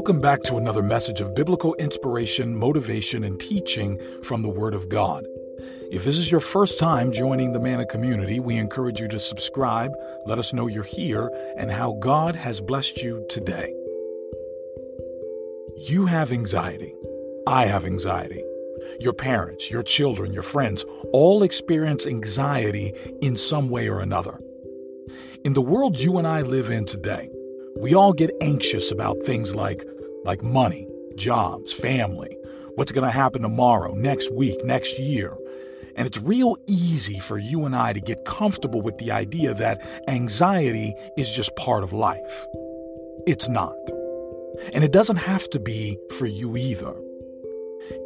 Welcome back to another message of biblical inspiration, motivation, and teaching from the Word of God. If this is your first time joining the Manna community, we encourage you to subscribe, let us know you're here, and how God has blessed you today. You have anxiety. I have anxiety. Your parents, your children, your friends all experience anxiety in some way or another. In the world you and I live in today, we all get anxious about things like like money, jobs, family, what's going to happen tomorrow, next week, next year. And it's real easy for you and I to get comfortable with the idea that anxiety is just part of life. It's not. And it doesn't have to be for you either.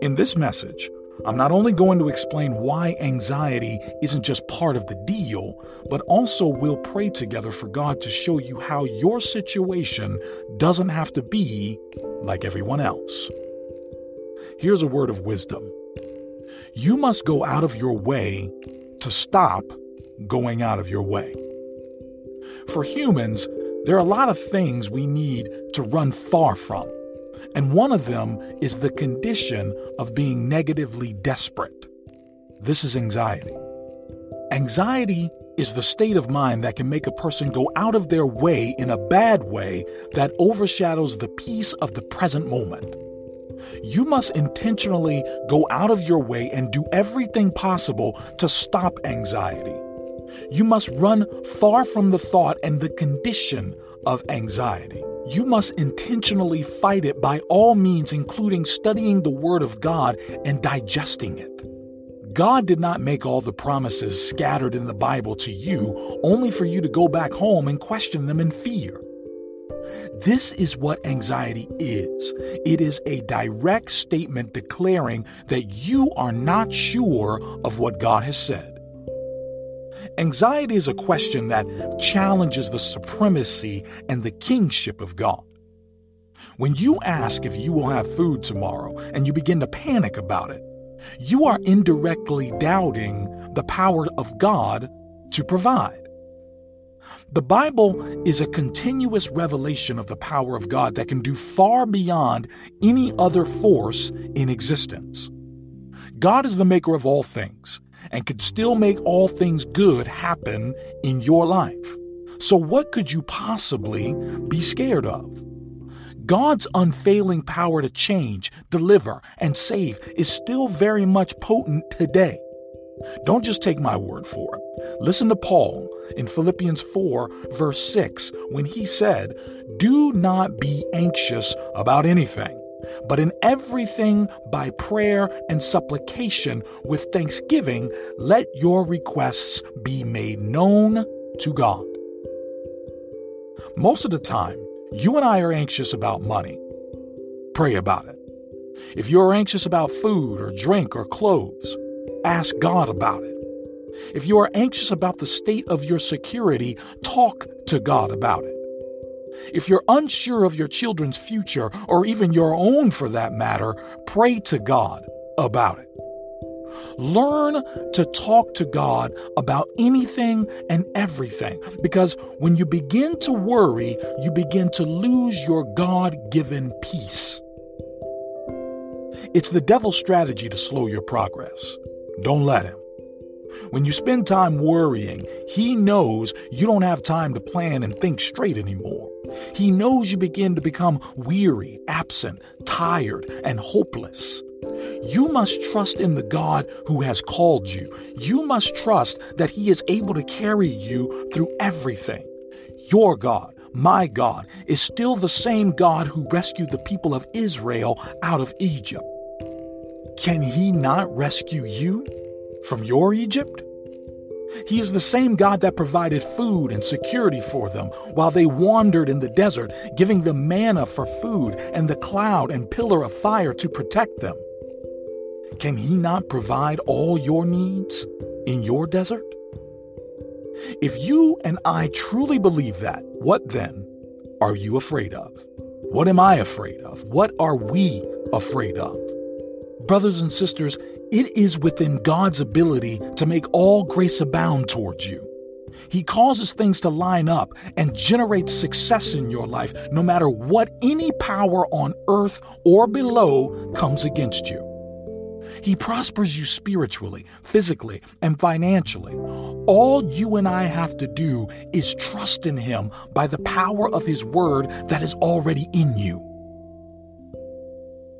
In this message, I'm not only going to explain why anxiety isn't just part of the deal, but also we'll pray together for God to show you how your situation doesn't have to be like everyone else. Here's a word of wisdom you must go out of your way to stop going out of your way. For humans, there are a lot of things we need to run far from. And one of them is the condition of being negatively desperate. This is anxiety. Anxiety is the state of mind that can make a person go out of their way in a bad way that overshadows the peace of the present moment. You must intentionally go out of your way and do everything possible to stop anxiety. You must run far from the thought and the condition of anxiety. You must intentionally fight it by all means, including studying the Word of God and digesting it. God did not make all the promises scattered in the Bible to you only for you to go back home and question them in fear. This is what anxiety is it is a direct statement declaring that you are not sure of what God has said. Anxiety is a question that challenges the supremacy and the kingship of God. When you ask if you will have food tomorrow and you begin to panic about it, you are indirectly doubting the power of God to provide. The Bible is a continuous revelation of the power of God that can do far beyond any other force in existence. God is the maker of all things, and could still make all things good happen in your life. So, what could you possibly be scared of? God's unfailing power to change, deliver, and save is still very much potent today. Don't just take my word for it. Listen to Paul in Philippians 4, verse 6, when he said, Do not be anxious about anything but in everything by prayer and supplication with thanksgiving, let your requests be made known to God. Most of the time, you and I are anxious about money. Pray about it. If you're anxious about food or drink or clothes, ask God about it. If you are anxious about the state of your security, talk to God about it. If you're unsure of your children's future, or even your own for that matter, pray to God about it. Learn to talk to God about anything and everything because when you begin to worry, you begin to lose your God given peace. It's the devil's strategy to slow your progress. Don't let him. When you spend time worrying, he knows you don't have time to plan and think straight anymore. He knows you begin to become weary, absent, tired, and hopeless. You must trust in the God who has called you. You must trust that He is able to carry you through everything. Your God, my God, is still the same God who rescued the people of Israel out of Egypt. Can He not rescue you from your Egypt? He is the same God that provided food and security for them while they wandered in the desert, giving them manna for food and the cloud and pillar of fire to protect them. Can He not provide all your needs in your desert? If you and I truly believe that, what then are you afraid of? What am I afraid of? What are we afraid of? Brothers and sisters, it is within God's ability to make all grace abound towards you. He causes things to line up and generate success in your life no matter what any power on earth or below comes against you. He prospers you spiritually, physically, and financially. All you and I have to do is trust in Him by the power of His Word that is already in you.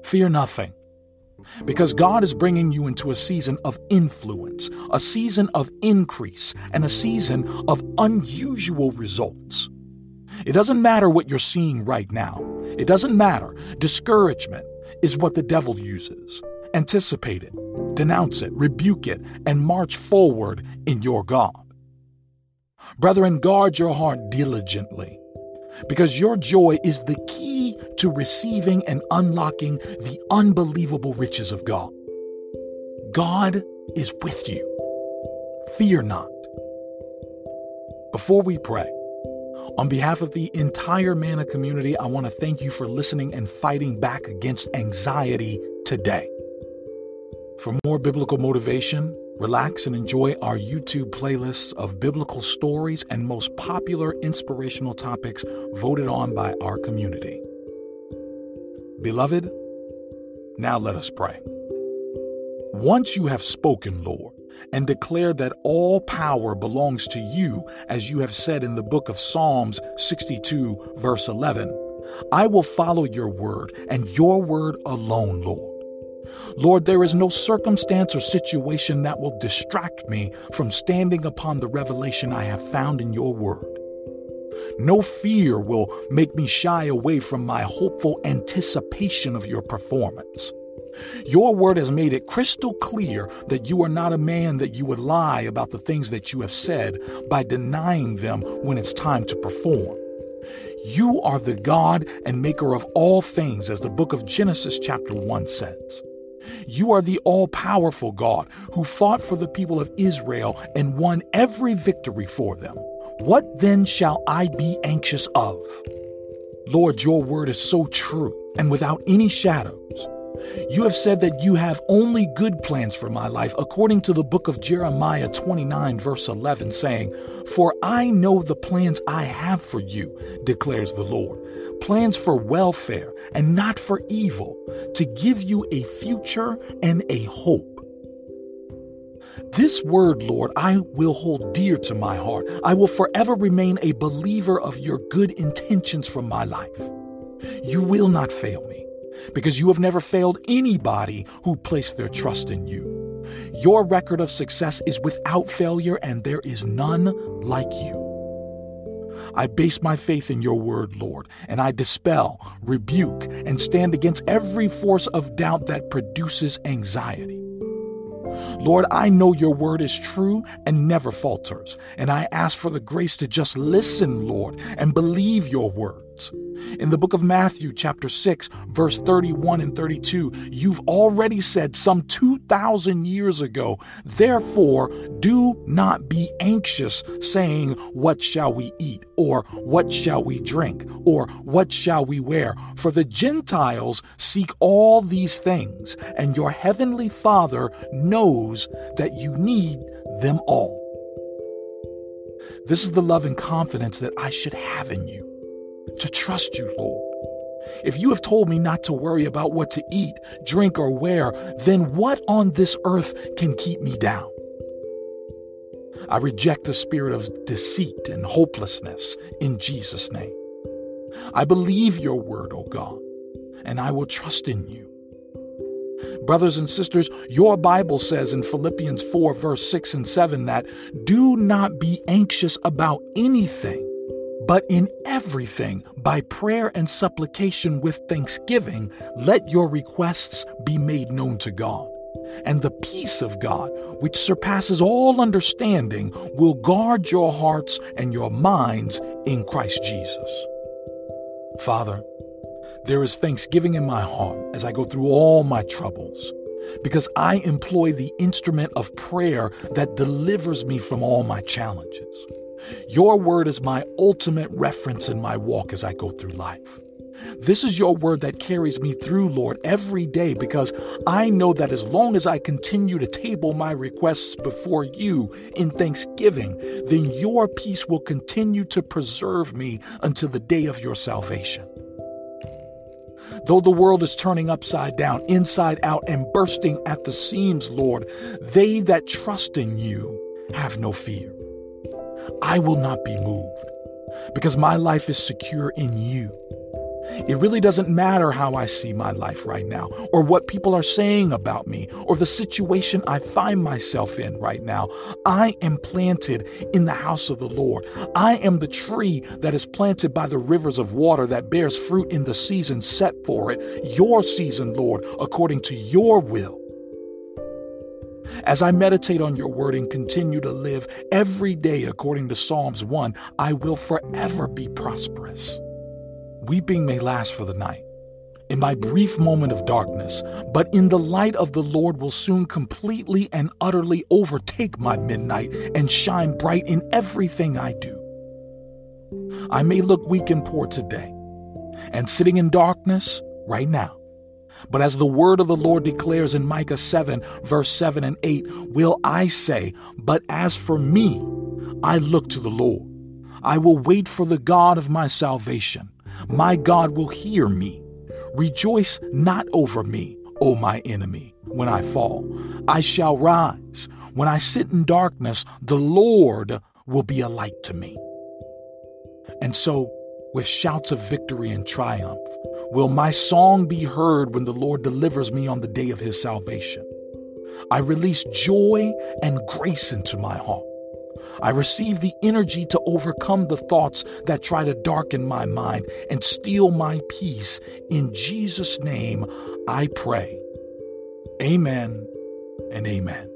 Fear nothing. Because God is bringing you into a season of influence, a season of increase, and a season of unusual results. It doesn't matter what you're seeing right now. It doesn't matter. Discouragement is what the devil uses. Anticipate it, denounce it, rebuke it, and march forward in your God. Brethren, guard your heart diligently, because your joy is the key to receiving and unlocking the unbelievable riches of God. God is with you. Fear not. Before we pray, on behalf of the entire Manna community, I want to thank you for listening and fighting back against anxiety today. For more biblical motivation, relax and enjoy our YouTube playlists of biblical stories and most popular inspirational topics voted on by our community. Beloved, now let us pray. Once you have spoken, Lord, and declared that all power belongs to you, as you have said in the book of Psalms 62, verse 11, I will follow your word and your word alone, Lord. Lord, there is no circumstance or situation that will distract me from standing upon the revelation I have found in your word. No fear will make me shy away from my hopeful anticipation of your performance. Your word has made it crystal clear that you are not a man that you would lie about the things that you have said by denying them when it's time to perform. You are the God and maker of all things, as the book of Genesis, chapter 1 says. You are the all powerful God who fought for the people of Israel and won every victory for them. What then shall I be anxious of? Lord, your word is so true and without any shadows. You have said that you have only good plans for my life, according to the book of Jeremiah 29, verse 11, saying, For I know the plans I have for you, declares the Lord plans for welfare and not for evil, to give you a future and a hope. This word, Lord, I will hold dear to my heart. I will forever remain a believer of your good intentions for my life. You will not fail me because you have never failed anybody who placed their trust in you. Your record of success is without failure, and there is none like you. I base my faith in your word, Lord, and I dispel, rebuke, and stand against every force of doubt that produces anxiety. Lord, I know your word is true and never falters, and I ask for the grace to just listen, Lord, and believe your In the book of Matthew, chapter 6, verse 31 and 32, you've already said some 2,000 years ago, therefore, do not be anxious, saying, What shall we eat? Or what shall we drink? Or what shall we wear? For the Gentiles seek all these things, and your heavenly Father knows that you need them all. This is the love and confidence that I should have in you to trust you, Lord. If you have told me not to worry about what to eat, drink, or wear, then what on this earth can keep me down? I reject the spirit of deceit and hopelessness in Jesus' name. I believe your word, O God, and I will trust in you. Brothers and sisters, your Bible says in Philippians 4, verse 6 and 7 that do not be anxious about anything but in everything, by prayer and supplication with thanksgiving, let your requests be made known to God. And the peace of God, which surpasses all understanding, will guard your hearts and your minds in Christ Jesus. Father, there is thanksgiving in my heart as I go through all my troubles, because I employ the instrument of prayer that delivers me from all my challenges. Your word is my ultimate reference in my walk as I go through life. This is your word that carries me through, Lord, every day because I know that as long as I continue to table my requests before you in thanksgiving, then your peace will continue to preserve me until the day of your salvation. Though the world is turning upside down, inside out, and bursting at the seams, Lord, they that trust in you have no fear. I will not be moved because my life is secure in you. It really doesn't matter how I see my life right now, or what people are saying about me, or the situation I find myself in right now. I am planted in the house of the Lord. I am the tree that is planted by the rivers of water that bears fruit in the season set for it, your season, Lord, according to your will. As I meditate on your word and continue to live every day according to Psalms 1, I will forever be prosperous. Weeping may last for the night, in my brief moment of darkness, but in the light of the Lord will soon completely and utterly overtake my midnight and shine bright in everything I do. I may look weak and poor today, and sitting in darkness right now. But as the word of the Lord declares in Micah 7, verse 7 and 8, will I say, But as for me, I look to the Lord. I will wait for the God of my salvation. My God will hear me. Rejoice not over me, O my enemy, when I fall. I shall rise. When I sit in darkness, the Lord will be a light to me. And so, with shouts of victory and triumph, will my song be heard when the Lord delivers me on the day of his salvation. I release joy and grace into my heart. I receive the energy to overcome the thoughts that try to darken my mind and steal my peace. In Jesus' name, I pray. Amen and amen.